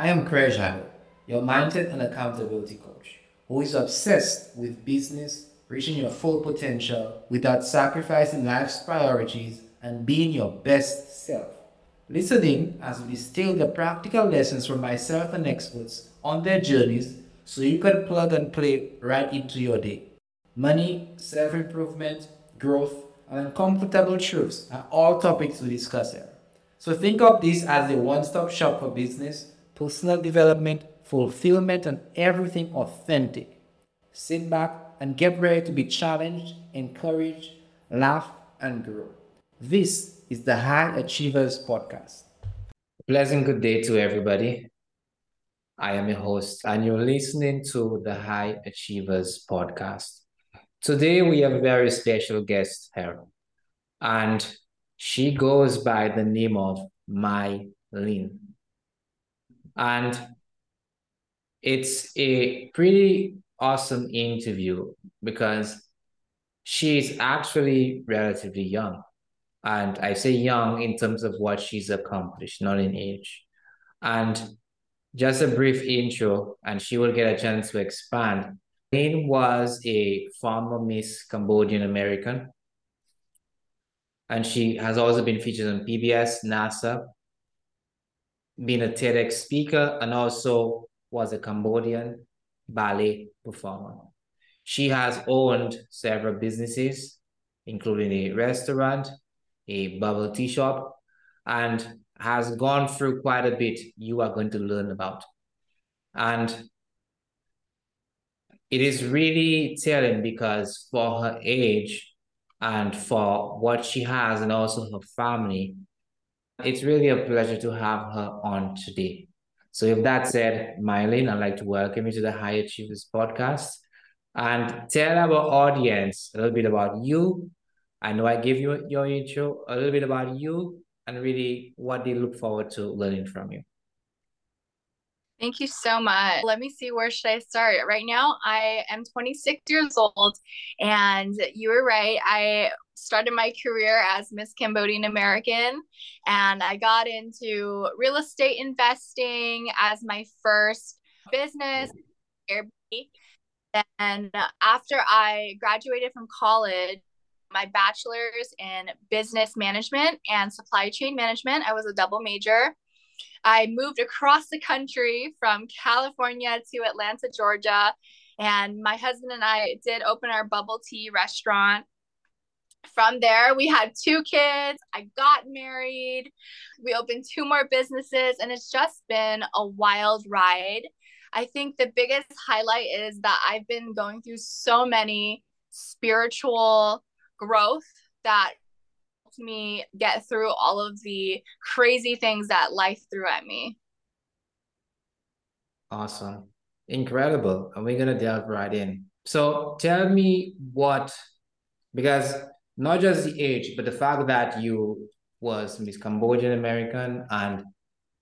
I am Craig your mindset and accountability coach, who is obsessed with business, reaching your full potential without sacrificing life's priorities and being your best self. Listen in as we distill the practical lessons from myself and experts on their journeys so you can plug and play right into your day. Money, self improvement, growth, and uncomfortable truths are all topics we discuss here. So think of this as a one stop shop for business, personal development, fulfillment, and everything authentic. Sit back and get ready to be challenged, encouraged, laugh, and grow. This is the High Achievers Podcast. Pleasant good day to everybody. I am your host, and you're listening to the High Achievers Podcast. Today, we have a very special guest here, and she goes by the name of My Lynn. And it's a pretty awesome interview because she's actually relatively young. And I say young in terms of what she's accomplished, not in age. And just a brief intro, and she will get a chance to expand. Lynn was a former Miss Cambodian American, and she has also been featured on PBS, NASA, been a TEDx speaker, and also was a Cambodian ballet performer. She has owned several businesses, including a restaurant, a bubble tea shop, and has gone through quite a bit you are going to learn about. And it is really telling because for her age and for what she has and also her family, it's really a pleasure to have her on today. So, with that said, My Lynn, I'd like to welcome you to the High Achievers podcast and tell our audience a little bit about you. I know I gave you your intro, a little bit about you and really what they look forward to learning from you. Thank you so much. Let me see where should I start. Right now I am 26 years old and you were right. I started my career as Miss Cambodian American and I got into real estate investing as my first business. Airbnb. And after I graduated from college, my bachelor's in business management and supply chain management. I was a double major. I moved across the country from California to Atlanta, Georgia. And my husband and I did open our bubble tea restaurant. From there, we had two kids. I got married. We opened two more businesses, and it's just been a wild ride. I think the biggest highlight is that I've been going through so many spiritual growth that me get through all of the crazy things that life threw at me. Awesome. Incredible. And we're going to delve right in. So tell me what, because not just the age, but the fact that you was Miss Cambodian American and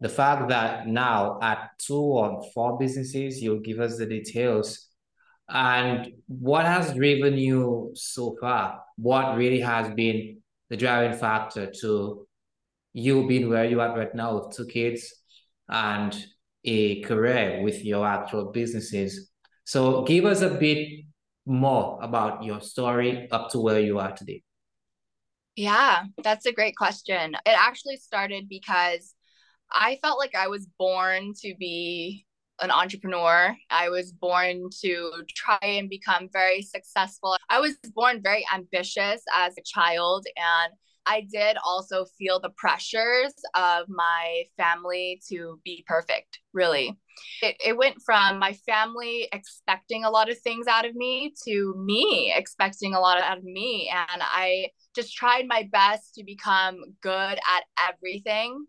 the fact that now at two or four businesses, you'll give us the details and what has driven you so far? What really has been the driving factor to you being where you are right now with two kids and a career with your actual businesses? So give us a bit more about your story up to where you are today. Yeah, that's a great question. It actually started because I felt like I was born to be an entrepreneur. I was born to try and become very successful. I was born very ambitious as a child and I did also feel the pressures of my family to be perfect, really. It, it went from my family expecting a lot of things out of me to me expecting a lot out of me. And I just tried my best to become good at everything.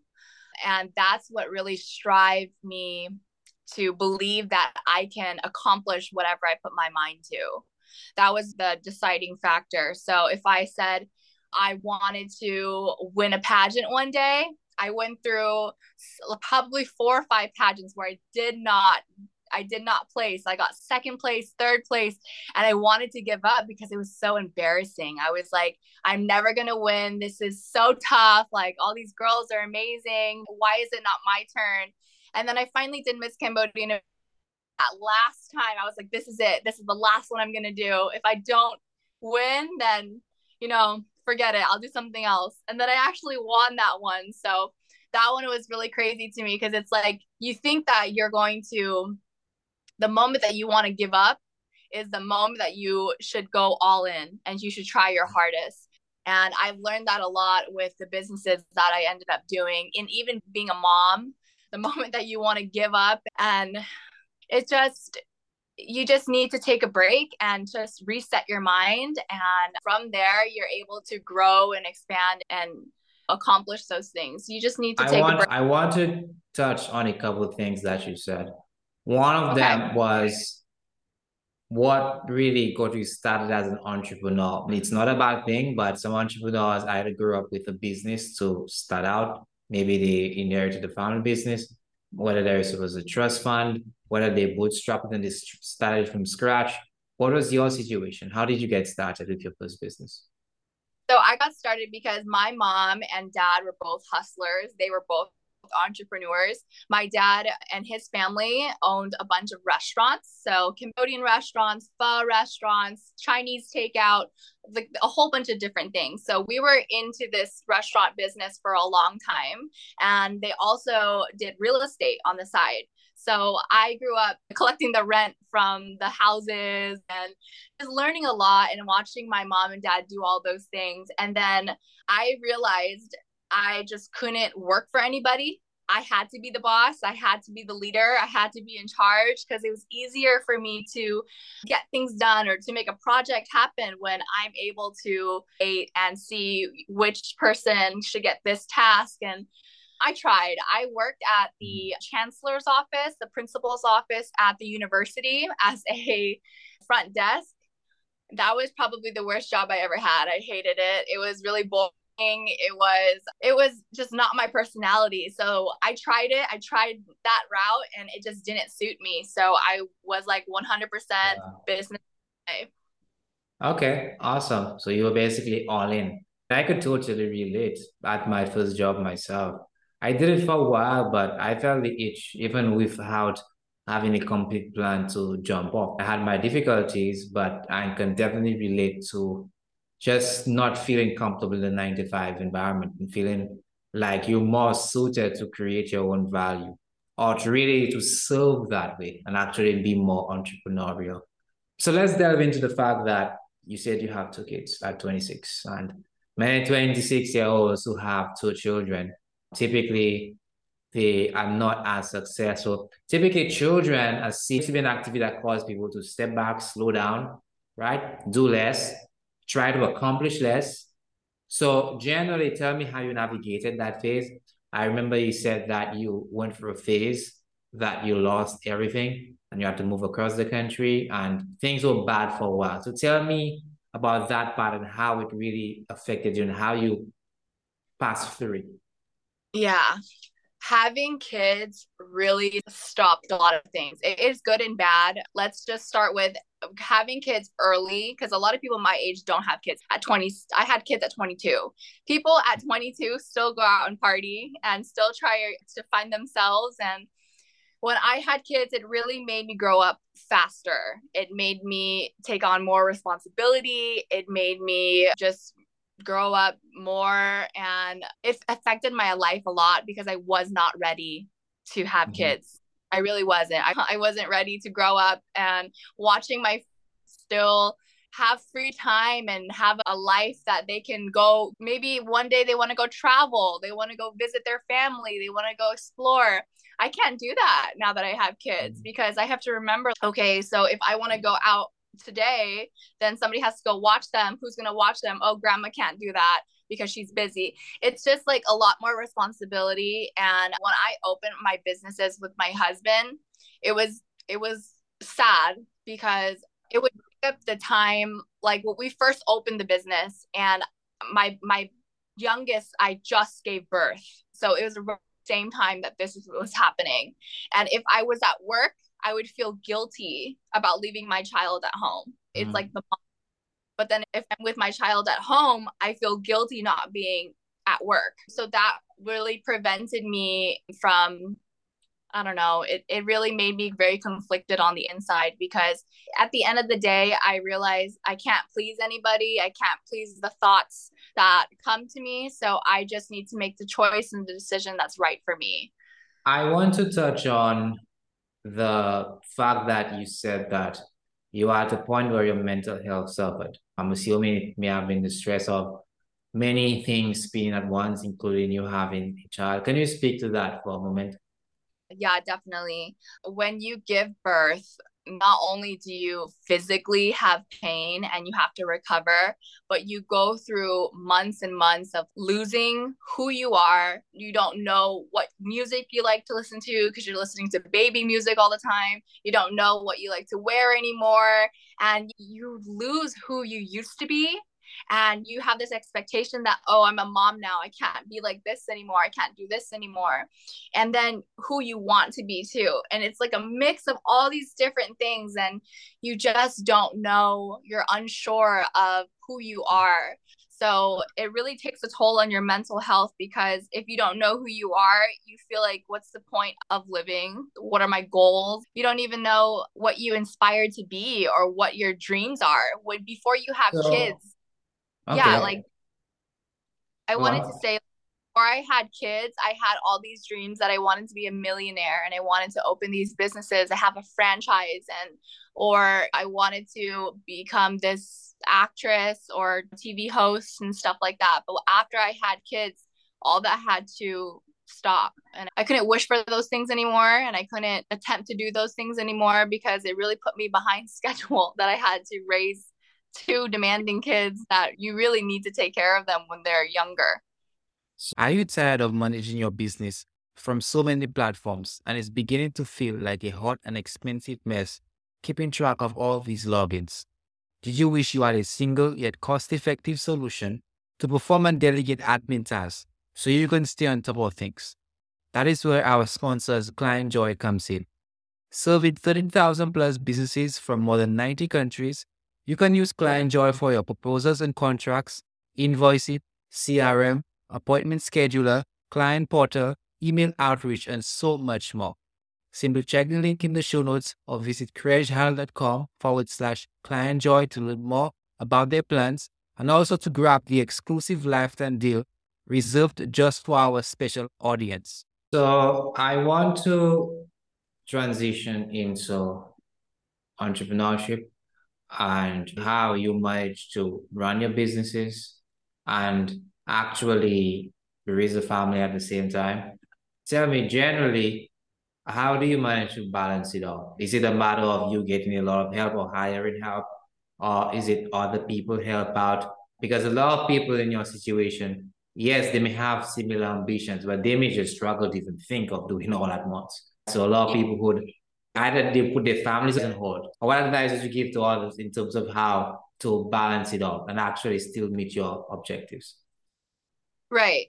And that's what really strived me to believe that I can accomplish whatever I put my mind to. That was the deciding factor. So if I said I wanted to win a pageant one day, I went through probably four or five pageants where I did not I did not place. I got second place, third place, and I wanted to give up because it was so embarrassing. I was like, I'm never going to win. This is so tough. Like all these girls are amazing. Why is it not my turn? And then I finally did Miss Cambodia. That last time, I was like, this is it. This is the last one I'm going to do. If I don't win, then, you know, forget it. I'll do something else. And then I actually won that one. So that one was really crazy to me because it's like you think that you're going to, the moment that you want to give up is the moment that you should go all in and you should try your hardest. And I've learned that a lot with the businesses that I ended up doing, and even being a mom, the moment that you want to give up. And it just, you just need to take a break and just reset your mind. And from there, you're able to grow and expand and accomplish those things. You just need to I take want, a break. I want to touch on a couple of things that you said. One of Okay. them was what really got you started as an entrepreneur. It's not a bad thing, but some entrepreneurs either grew up with a business to start out. Maybe they inherited the family business, whether there was a trust fund, whether they bootstrapped and they started from scratch. What was your situation? How did you get started with your first business? So I got started because my mom and dad were both hustlers. They were both entrepreneurs. My dad and his family owned a bunch of restaurants. So Cambodian restaurants, pho restaurants, Chinese takeout, like a whole bunch of different things. So we were into this restaurant business for a long time. And they also did real estate on the side. So I grew up collecting the rent from the houses and just learning a lot and watching my mom and dad do all those things. And then I realized I just couldn't work for anybody. I had to be the boss. I had to be the leader. I had to be in charge because it was easier for me to get things done or to make a project happen when I'm able to wait and see which person should get this task. And I tried. I worked at the chancellor's office, the principal's office at the university as a front desk. That was probably the worst job I ever had. I hated it. It was really boring. It was it was just not my personality. So I tried it. I tried that route and it just didn't suit me. So I was like 100% Yeah. business. Okay, awesome. So you were basically all in. I could totally relate at my first job myself. I did it for a while, but I felt the itch even without having a complete plan to jump off. I had my difficulties, but I can definitely relate to just not feeling comfortable in the nine to five environment and feeling like you're more suited to create your own value or to really to serve that way and actually be more entrepreneurial. So let's delve into the fact that you said you have two kids at 26 and many 26 year olds who have two children typically they are not as successful. Typically children are seen to be an activity that causes people to step back slow down right? Do less try to accomplish less so generally tell me how you navigated that phase i remember you said that you went through a phase that you lost everything and you had to move across the country and things were bad for a while. So tell me about that part and how it really affected you and how you passed through it. Yeah. Having kids really stopped a lot of things. It is good and bad. Let's just start with having kids early because a lot of people my age don't have kids at 20 i had kids at 22 people at 22 still go out and party and still try to find themselves and when i had kids it really made me grow up faster it made me take on more responsibility it made me just grow up more and it affected my life a lot because i was not ready to have Mhm. kids I really wasn't. I, I wasn't ready to grow up and watching my still have free time and have a life that they can go maybe one day they want to go travel they want to go visit their family they want to go explore i can't do that now that i have kids because i have to remember okay so if i want to go out today then somebody has to go watch them who's going to watch them oh grandma can't do that because she's busy. It's just like a lot more responsibility. And when I opened my businesses with my husband, it was it was sad because it would take up the time like when we first opened the business and my my youngest I just gave birth. So it was the same time that this was happening. And if I was at work, I would feel guilty about leaving my child at home. It's Mm. like the mom. but then if I'm with my child at home, I feel guilty not being at work. So that really prevented me from I don't know, it, it really made me very conflicted on the inside because at the end of the day, I realized I can't please anybody. I can't please the thoughts that come to me. So I just need to make the choice and the decision that's right for me. I want to touch on the fact that you said that you are at a point where your mental health suffered. I'm assuming it may have been the stress of many things being at once, including you having a child. Can you speak to that for a moment? Yeah, definitely. When you give birth, not only do you physically have pain and you have to recover, but you go through months and months of losing who you are. You don't know what music you like to listen to because you're listening to baby music all the time. You don't know what you like to wear anymore. And you lose who you used to be and you have this expectation that oh i'm a mom now. I can't be like this anymore. I can't do this anymore. And then who you want to be too. And it's like a mix of all these different things. And you just don't know. You're unsure of who you are. So it really takes a toll on your mental health because if you don't know who you are, you feel like, what's the point of living? What are my goals? You don't even know what you inspired to be or what your dreams are. When before you have so, kids, Okay. Yeah, like I wanted to say before I had kids, I had all these dreams that I wanted to be a millionaire and I wanted to open these businesses, I have a franchise and or I wanted to become this actress or TV host and stuff like that. But after I had kids, all that had to stop and I couldn't wish for those things anymore and I couldn't attempt to do those things anymore because it really put me behind schedule that I had to raise two demanding kids that you really need to take care of them when they're younger. Are you tired of managing your business from so many platforms and it's beginning to feel like a hot and expensive mess keeping track of all these logins? Did you wish you had a single yet cost effective solution to perform and delegate admin tasks so you can stay on top of things? That is where our sponsors ClientJoy comes in. Serving 13,000 plus businesses from more than 90 countries you can use ClientJoy for your proposals and contracts, invoicing, CRM, appointment scheduler, client portal, email outreach, and so much more. Simply check the link in the show notes or visit craigehardel.com forward slash clientjoy to learn more about their plans and also to grab the exclusive lifetime deal reserved just for our special audience. So I want to transition into entrepreneurship and how you manage to run your businesses and actually raise a family at the same time. Tell me, generally, how do you manage to balance it all? Is it a matter of you getting a lot of help or hiring help? Or is it other people help out? Because a lot of people in your situation, yes, they may have similar ambitions, but they may just struggle to even think of doing all at once. So a lot of people would either they put their families on hold. What advice would you give to others in terms of how to balance it all and actually still meet your objectives? Right.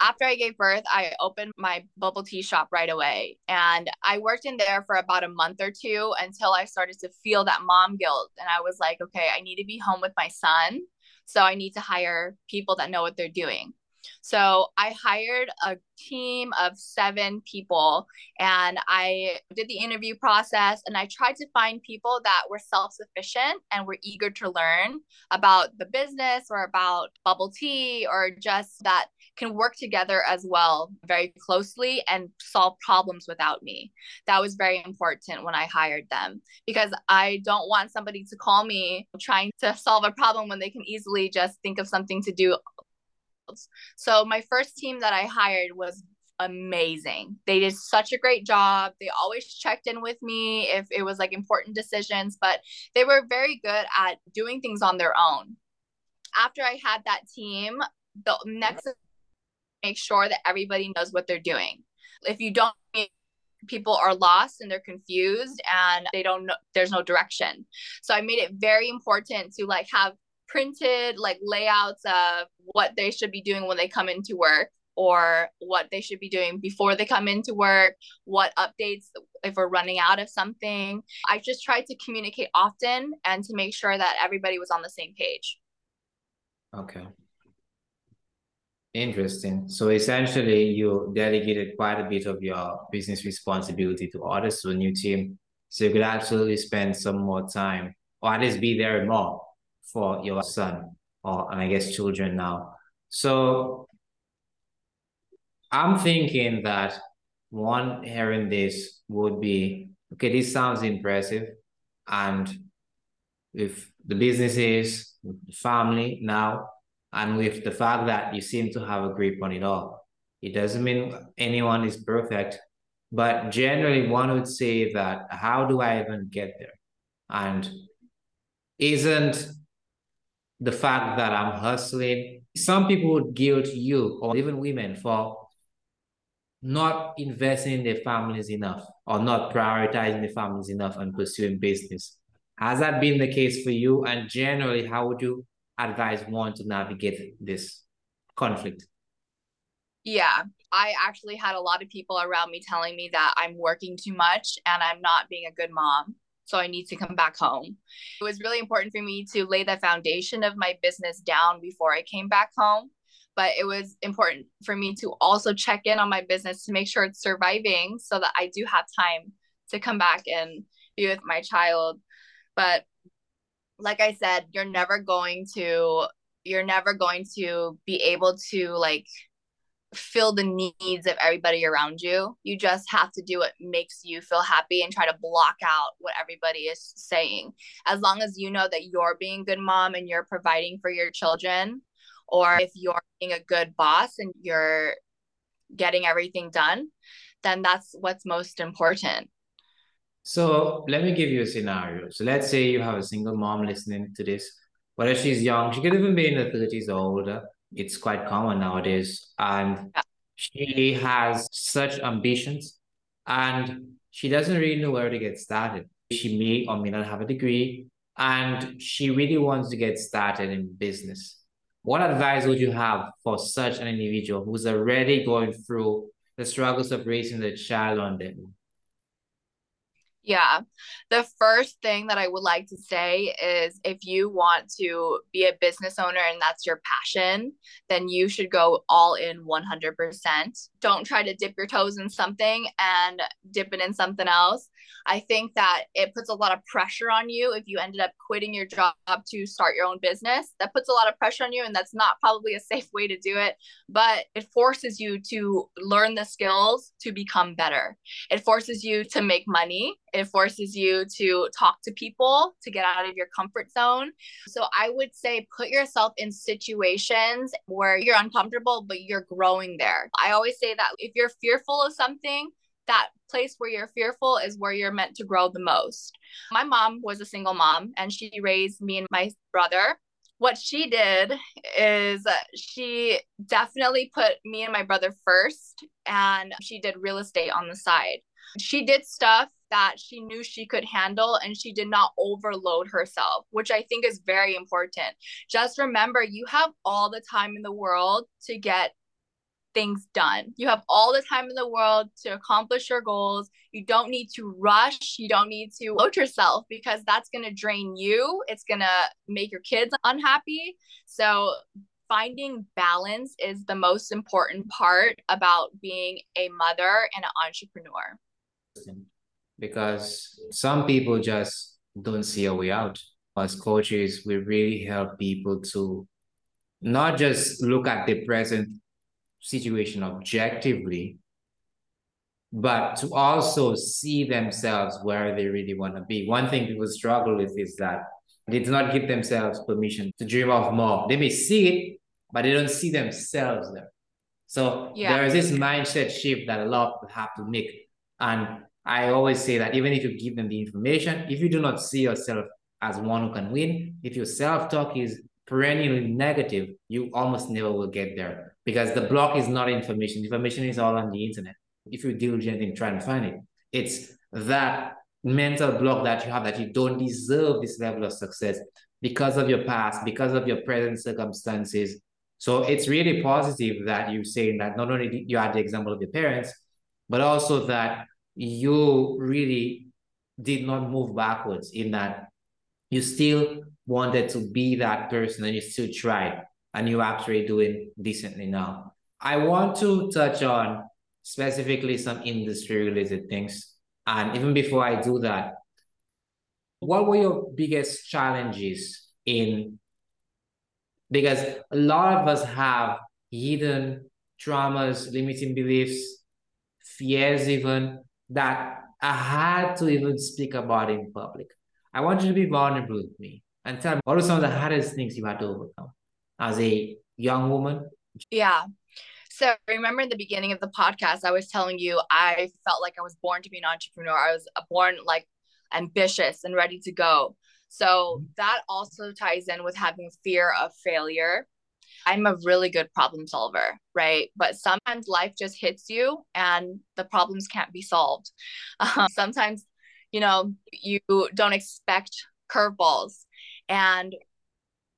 After I gave birth, I opened my bubble tea shop right away. And I worked in there for about a month or two until I started to feel that mom guilt. And I was like, okay, I need to be home with my son. So I need to hire people that know what they're doing. So I hired a team of seven people and I did the interview process and I tried to find people that were self sufficient and were eager to learn about the business or about bubble tea or just that can work together as well very closely and solve problems without me. That was very important when I hired them because I don't want somebody to call me trying to solve a problem when they can easily just think of something to do so my first team that I hired was amazing. They did such a great job. They always checked in with me if it was like important decisions, but they were very good at doing things on their own. After I had that team, the next make sure that everybody knows what they're doing. If you don't people are lost and they're confused and they don't know there's no direction. So I made it very important to like have printed like layouts of what they should be doing when they come into work or what they should be doing before they come into work, what updates if we're running out of something. I just tried to communicate often and to make sure that everybody was on the same page. Okay. Interesting. So essentially, you delegated quite a bit of your business responsibility to others, to a new team. So you could absolutely spend some more time, or at least be there more for your son, or and I guess children now. So I'm thinking that one hearing this would be okay, this sounds impressive. And if the business is family now, and with the fact that you seem to have a grip on it all. It doesn't mean anyone is perfect, but generally one would say that how do I even get there? And isn't the fact that I'm hustling, some people would guilt you or even women for not investing in their families enough or not prioritizing their families enough and pursuing business. Has that been the case for you? And generally, how would you advise one to navigate this conflict? Yeah, I actually had a lot of people around me telling me that I'm working too much and I'm not being a good mom. So I need to come back home. It was really important for me to lay the foundation of my business down before I came back home. But it was important for me to also check in on my business to make sure it's surviving so that I do have time to come back and be with my child. But like I said, you're never going to you're never going to be able to like fill the needs of everybody around you. You just have to do what makes you feel happy and try to block out what everybody is saying. As long as you know that you're being good mom and you're providing for your children, or if you're being a good boss and you're getting everything done, then that's what's most important. So let me give you a scenario. So let's say you have a single mom listening to this. Whether she's young, she could even be in her 30s or older. It's quite common nowadays. And yeah. she has such ambitions and she doesn't really know where to get started. She may or may not have a degree and she really wants to get started in business. What advice would you have for such an individual who's already going through the struggles of raising a child on their own? Yeah. The first thing that I would like to say is if you want to be a business owner and that's your passion, then you should go all in 100%. Don't try to dip your toes in something and dip it in something else. I think that it puts a lot of pressure on you if you ended up quitting your job to start your own business. That puts a lot of pressure on you, and that's not probably a safe way to do it, but it forces you to learn the skills to become better. It forces you to make money. It forces you to talk to people to get out of your comfort zone. So I would say put yourself in situations where you're uncomfortable, but you're growing there. I always say that if you're fearful of something, that place where you're fearful is where you're meant to grow the most. My mom was a single mom and she raised me and my brother. What she did is she definitely put me and my brother first and she did real estate on the side. She did stuff that she knew she could handle and she did not overload herself, which I think is very important. Just remember, you have all the time in the world to get things done. You have all the time in the world to accomplish your goals. You don't need to rush. You don't need to load yourself because that's going to drain you. It's going to make your kids unhappy. So, finding balance is the most important part about being a mother and an entrepreneur. Because some people just don't see a way out. As coaches, we really help people to not just look at the present situation objectively, but to also see themselves where they really want to be. One thing people struggle with is that they do not give themselves permission to dream of more. They may see it, but they don't see themselves there. So yeah. there is this mindset shift that a lot of people have to make. And I always say that even if you give them the information, if you do not see yourself as one who can win, if your self-talk is perennially negative, you almost never will get there because the block is not information. Information is all on the internet. If you're diligent in trying to find it, it's that mental block that you have that you don't deserve this level of success because of your past, because of your present circumstances. So it's really positive that you're saying that not only you had the example of your parents, but also that you really did not move backwards in that you still wanted to be that person and you still tried. And you're actually doing decently now. I want to touch on specifically some industry related things. And even before I do that, what were your biggest challenges in because a lot of us have hidden traumas, limiting beliefs, fears even that I had to even speak about in public. I want you to be vulnerable with me and tell me what are some of the hardest things you had to overcome as a young woman? Yeah. So remember in the beginning of the podcast, I was telling you I felt like I was born to be an entrepreneur. I was born like ambitious and ready to go. So mm-hmm. that also ties in with having fear of failure. I'm a really good problem solver, right? But sometimes life just hits you and the problems can't be solved. Um, sometimes, you know, you don't expect curveballs. And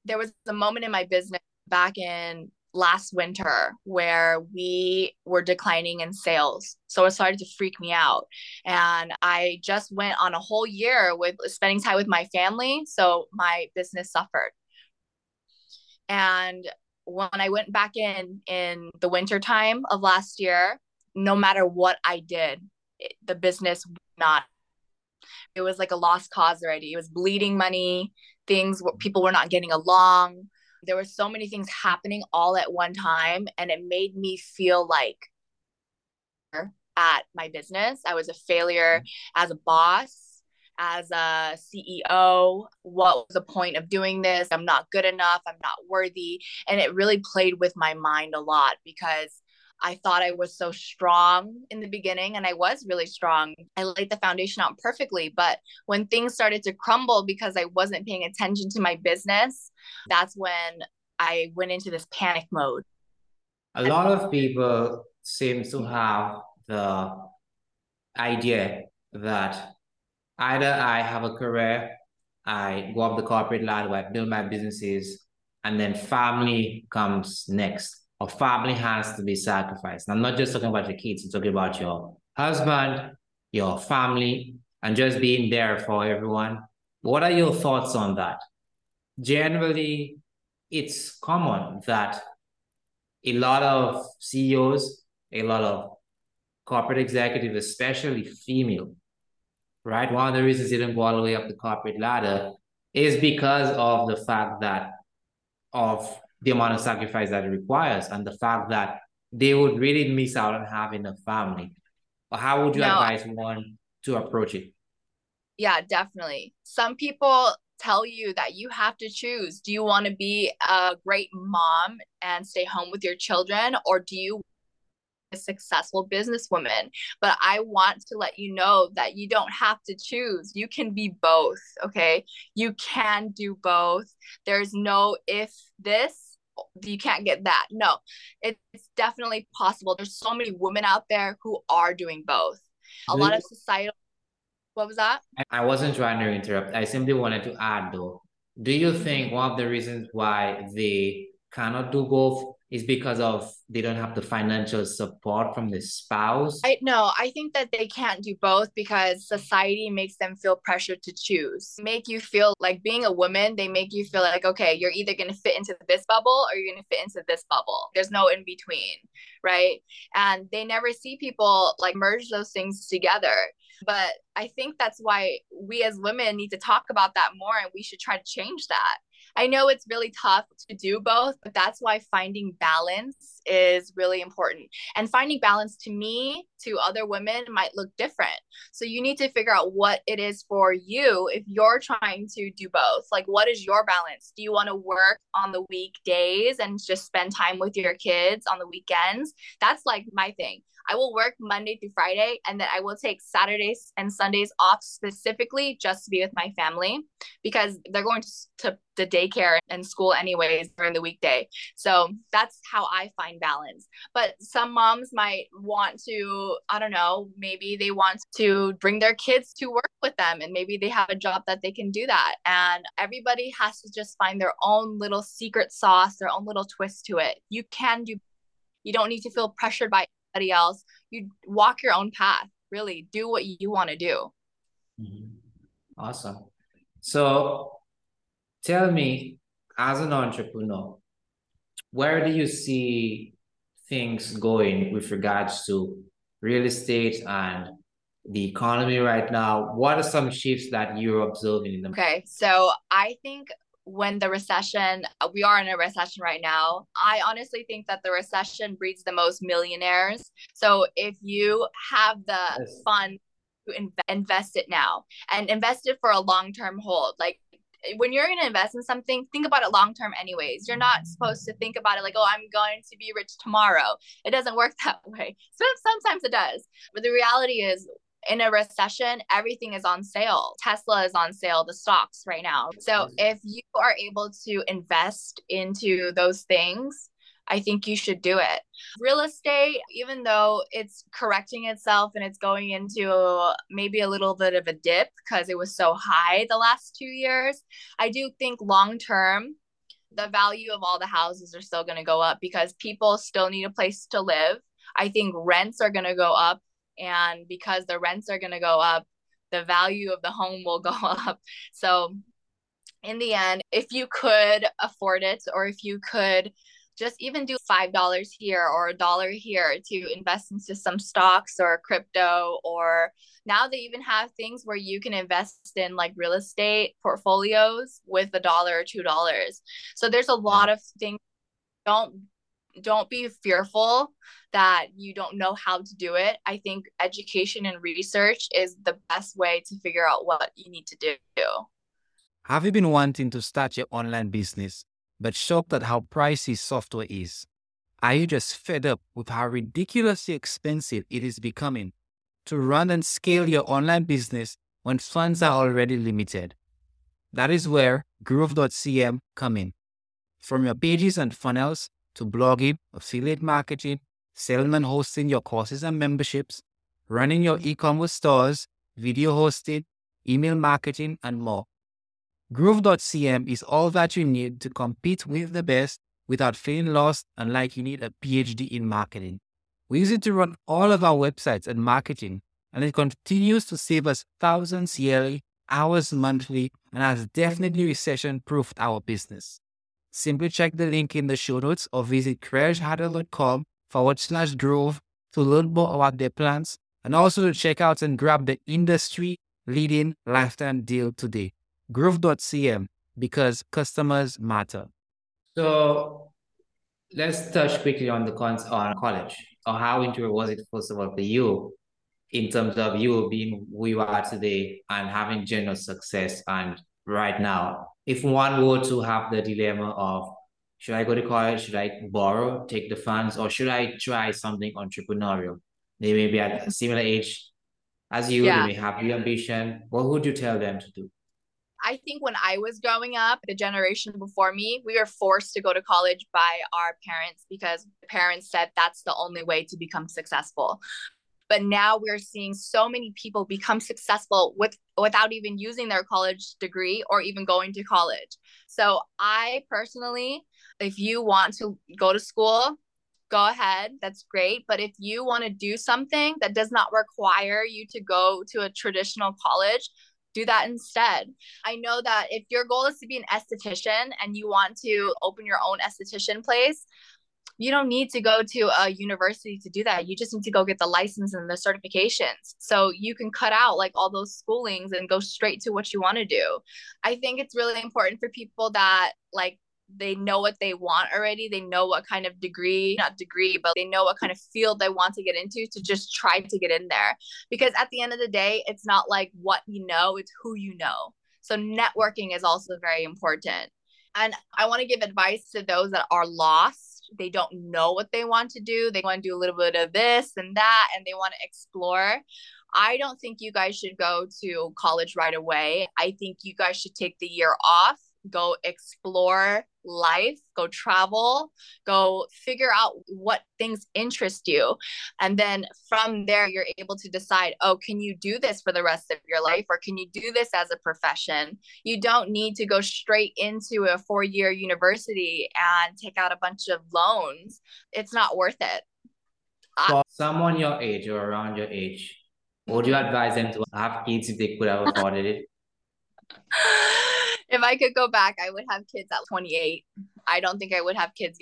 there was a moment in my business back in last winter where we were declining in sales. So it started to freak me out. And I just went on a whole year with spending time with my family. So my business suffered. And when I went back in in the winter time of last year, no matter what I did, it, the business not. It was like a lost cause already. It was bleeding money. Things where people were not getting along. There were so many things happening all at one time and it made me feel like at my business i was a failure mm-hmm. as a boss as a ceo what was the point of doing this? I'm not good enough i'm not worthy. And it really played with my mind a lot because I thought I was so strong in the beginning, and I was really strong. I laid the foundation out perfectly. But when things started to crumble because I wasn't paying attention to my business, that's when I went into this panic mode. A lot of people seem to have the idea that either I have a career, I go up the corporate ladder, I build my businesses, and then family comes next or family has to be sacrificed. I'm not just talking about your kids, I'm talking about your husband, your family, and just being there for everyone. What are your thoughts on that? Generally, it's common that a lot of CEOs, a lot of corporate executives, especially female, right? One of the reasons they didn't go all the way up the corporate ladder is because of the fact that of the amount of sacrifice that it requires and the fact that they would really miss out on having a family. How would you no. advise one to approach it? Yeah, definitely. Some people tell you that you have to choose. Do you want to be a great mom and stay home with your children, or do you a successful businesswoman. But I want to let you know that you don't have to choose. You can be both. Okay. You can do both. There's no if this you can't get that. No, it's definitely possible. There's so many women out there who are doing both. A lot of societal. What was that? I wasn't trying to interrupt. I simply wanted to add though. Do you think one of the reasons why they cannot do both is because of they don't have the financial support from the spouse? I no, I think that they can't do both because society makes them feel pressure to choose. Make you feel like being a woman, they make you feel like okay, you're either going to fit into this bubble or you're going to fit into this bubble. There's no in between, right? And they never see people like merge those things together. But I think that's why we as women need to talk about that more and we should try to change that I know it's really tough to do both, but that's why finding balance is really important. And finding balance to me, to other women, might look different. So you need to figure out what it is for you if you're trying to do both. Like, what is your balance? Do you want to work on the weekdays and just spend time with your kids on the weekends? That's like my thing. I will work Monday through Friday and then I will take Saturdays and Sundays off specifically just to be with my family because they're going to, to the daycare and school anyways during the weekday. So that's how I find balance. But some moms might want to, I don't know, maybe they want to bring their kids to work with them and maybe they have a job that they can do that. And everybody has to just find their own little secret sauce, their own little twist to it. You can do you don't need to feel pressured by anybody else. You walk your own path. Really, do what you want to do. Mm-hmm. Awesome. So, tell me, as an entrepreneur, where do you see things going with regards to real estate and the economy right now? What are some shifts that you're observing in the Okay, so I think when the recession, we are in a recession right now. I honestly think that the recession breeds the most millionaires. So if you have the yes. fund to invest it now and invest it for a long term hold, like when you're going to invest in something, think about it long term, anyways. You're not supposed to think about it like, oh, I'm going to be rich tomorrow. It doesn't work that way. So sometimes it does. But the reality is, in a recession, everything is on sale. Tesla is on sale, the stocks right now. So if you are able to invest into those things, I think you should do it. Real estate, even though it's correcting itself and it's going into maybe a little bit of a dip because it was so high the last two years, I do think long term, the value of all the houses are still going to go up because people still need a place to live. I think rents are going to go up. And because the rents are going to go up, the value of the home will go up. So, in the end, if you could afford it or if you could just even do $5 here or a dollar here to invest into some stocks or crypto or now they even have things where you can invest in like real estate portfolios with a dollar or two dollars. So there's a lot of things. Don't don't be fearful that you don't know how to do it. I think education and research is the best way to figure out what you need to do. Have you been wanting to start your online business but shocked at how pricey software is? Are you just fed up with how ridiculously expensive it is becoming to run and scale your online business when funds are already limited? That is where Groove.cm come in. From your pages and funnels to blogging, affiliate marketing, selling and hosting your courses and memberships, running your e-commerce stores, video hosting, email marketing, and more. Groove.cm is all that you need to compete with the best without feeling lost and like you need a PhD in marketing. We use it to run all of our websites and marketing, and it continues to save us thousands yearly, hours monthly, and has definitely recession proofed our business. Simply check the link in the show notes or visit craigehardel.com forward slash groove to learn more about their plans and also to check out and grab the industry leading lifetime deal today. Groove.cm because customers matter. So let's touch quickly on the cons on college or how integral was it first of all for you in terms of you being who you are today and having general success and right now. If one were to have the dilemma of should I go to college, should I borrow, take the funds, or should I try something entrepreneurial? They may be at a similar age as you, yeah. they may have the ambition. What would you tell them to do? I think when I was growing up, the generation before me, we were forced to go to college by our parents because parents said that's the only way to become successful. But now we're seeing so many people become successful with without even using their college degree or even going to college. So I personally, if you want to go to school, go ahead. That's great. But if you want to do something that does not require you to go to a traditional college, do that instead. I know that if your goal is to be an esthetician and you want to open your own esthetician place, you don't need to go to a university to do that. You just need to go get the license and the certifications. So you can cut out like all those schoolings and go straight to what you want to do. I think it's really important for people that like they know what they want already. They know what kind of degree, not degree, but they know what kind of field they want to get into to just try to get in there. Because at the end of the day, it's not like what you know, it's who you know. So networking is also very important. And I want to give advice to those that are lost. They don't know what they want to do. They want to do a little bit of this and that, and they want to explore. I don't think you guys should go to college right away. I think you guys should take the year off go explore life, go travel, go figure out what things interest you. And then from there, you're able to decide, oh, can you do this for the rest of your life or can you do this as a profession? You don't need to go straight into a four year university and take out a bunch of loans. It's not worth it. Uh, for someone your age or around your age, would you advise them to have kids if they could have afforded it? if I could go back, I would have kids at 28. I don't think I would have kids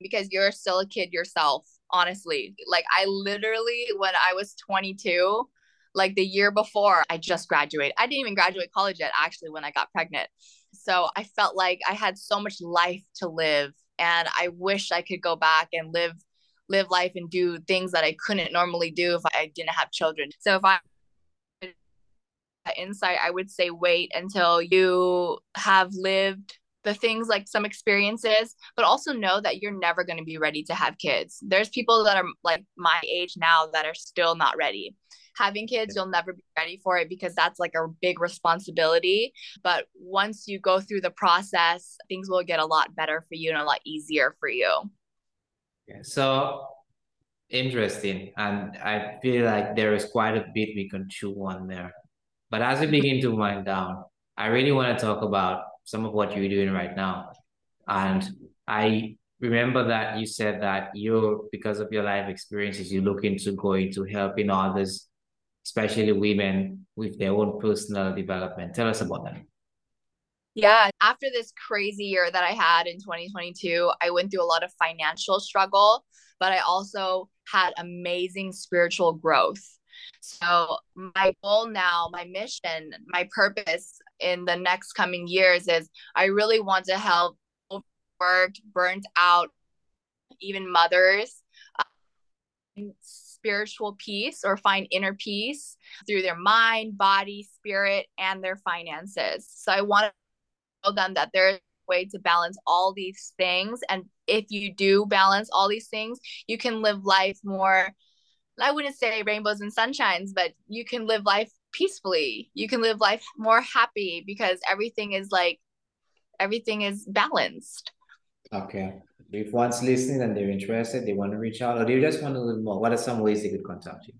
because you're still a kid yourself, honestly. Like I literally when I was 22, like the year before I just graduated. I didn't even graduate college yet actually when I got pregnant. So I felt like I had so much life to live and I wish I could go back and live live life and do things that I couldn't normally do if I didn't have children. So if I insight, I would say wait until you have lived the things like some experiences, but also know that you're never going to be ready to have kids. There's people that are like my age now that are still not ready. Having kids, you'll never be ready for it because that's like a big responsibility. But once you go through the process, things will get a lot better for you and a lot easier for you. Yeah. So interesting. And I feel like there is quite a bit we can chew on there. But as we begin to wind down, I really want to talk about some of what you're doing right now. And I remember that you said that you're, because of your life experiences, you look into going to helping others, especially women, with their own personal development. Tell us about that. Yeah, after this crazy year that I had in 2022, I went through a lot of financial struggle, but I also had amazing spiritual growth. So, my goal now, my mission, my purpose in the next coming years is I really want to help overworked, burnt out, even mothers uh, spiritual peace or find inner peace through their mind, body, spirit, and their finances. So, I want to show them that there's a way to balance all these things. And if you do balance all these things, you can live life more I wouldn't say rainbows and sunshines, but you can live life peacefully. You can live life more happy because everything is like everything is balanced. Okay. If one's listening and they're interested, they want to reach out, or they just want to learn more, what are some ways they could contact you?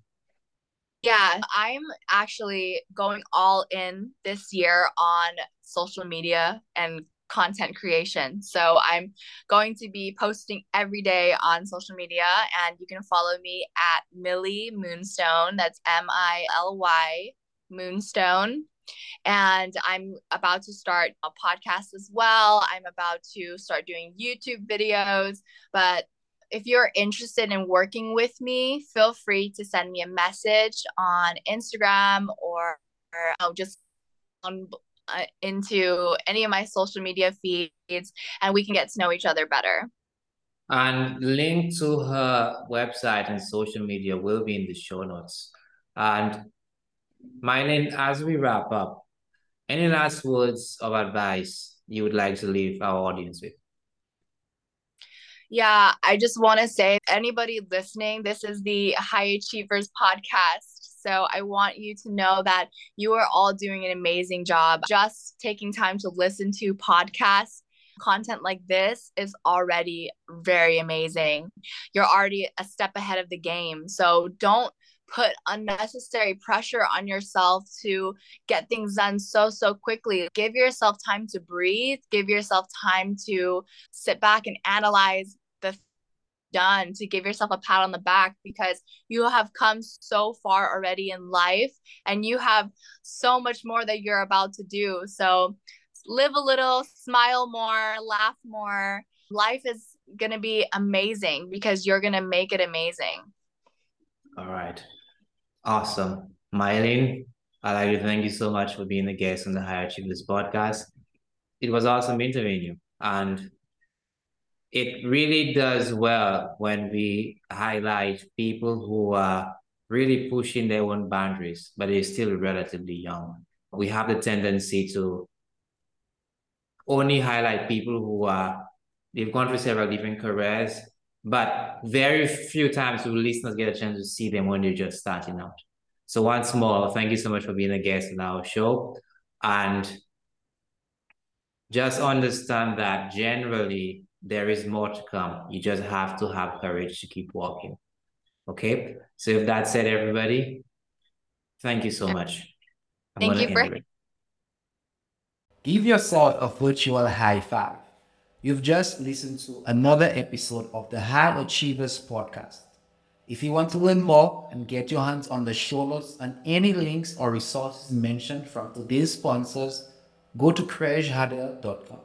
Yeah, I'm actually going all in this year on social media and content creation. So I'm going to be posting every day on social media, and you can follow me at Millie Moonstone. That's M I L Y Moonstone. And I'm about to start a podcast as well. I'm about to start doing YouTube videos. But if you're interested in working with me, feel free to send me a message on Instagram or, or oh, just on uh, into any of my social media feeds and we can get to know each other better. And link to her website and social media will be in the show notes. And Mealyann, as we wrap up, any last words of advice you would like to leave our audience with? Yeah, I just want to say anybody listening, this is the High Achievers podcast. So I want you to know that you are all doing an amazing job. Just taking time to listen to podcasts, content like this is already very amazing. You're already a step ahead of the game. So don't put unnecessary pressure on yourself to get things done so so quickly give yourself time to breathe give yourself time to sit back and analyze done to give yourself a pat on the back because you have come so far already in life and you have so much more that you're about to do. So live a little, smile more, laugh more. Life is going to be amazing because you're going to make it amazing. All right. Awesome. Mealyann, I'd like to thank you so much for being a guest on the High Achievers podcast. It was awesome interviewing you. And it really does well when we highlight people who are really pushing their own boundaries, but they're still relatively young. We have the tendency to only highlight people who are they've gone through several different careers, but very few times will listeners get a chance to see them when they're just starting out. So once more, thank you so much for being a guest on our show. And just understand that generally there is more to come. You just have to have courage to keep walking. Okay. So if that said, everybody, thank you so much. I'm thank you for. Give yourself a virtual high five. You've just listened to another episode of the High Achievers podcast. If you want to learn more and get your hands on the show notes and any links or resources mentioned from today's sponsors, go to craigehardel.com.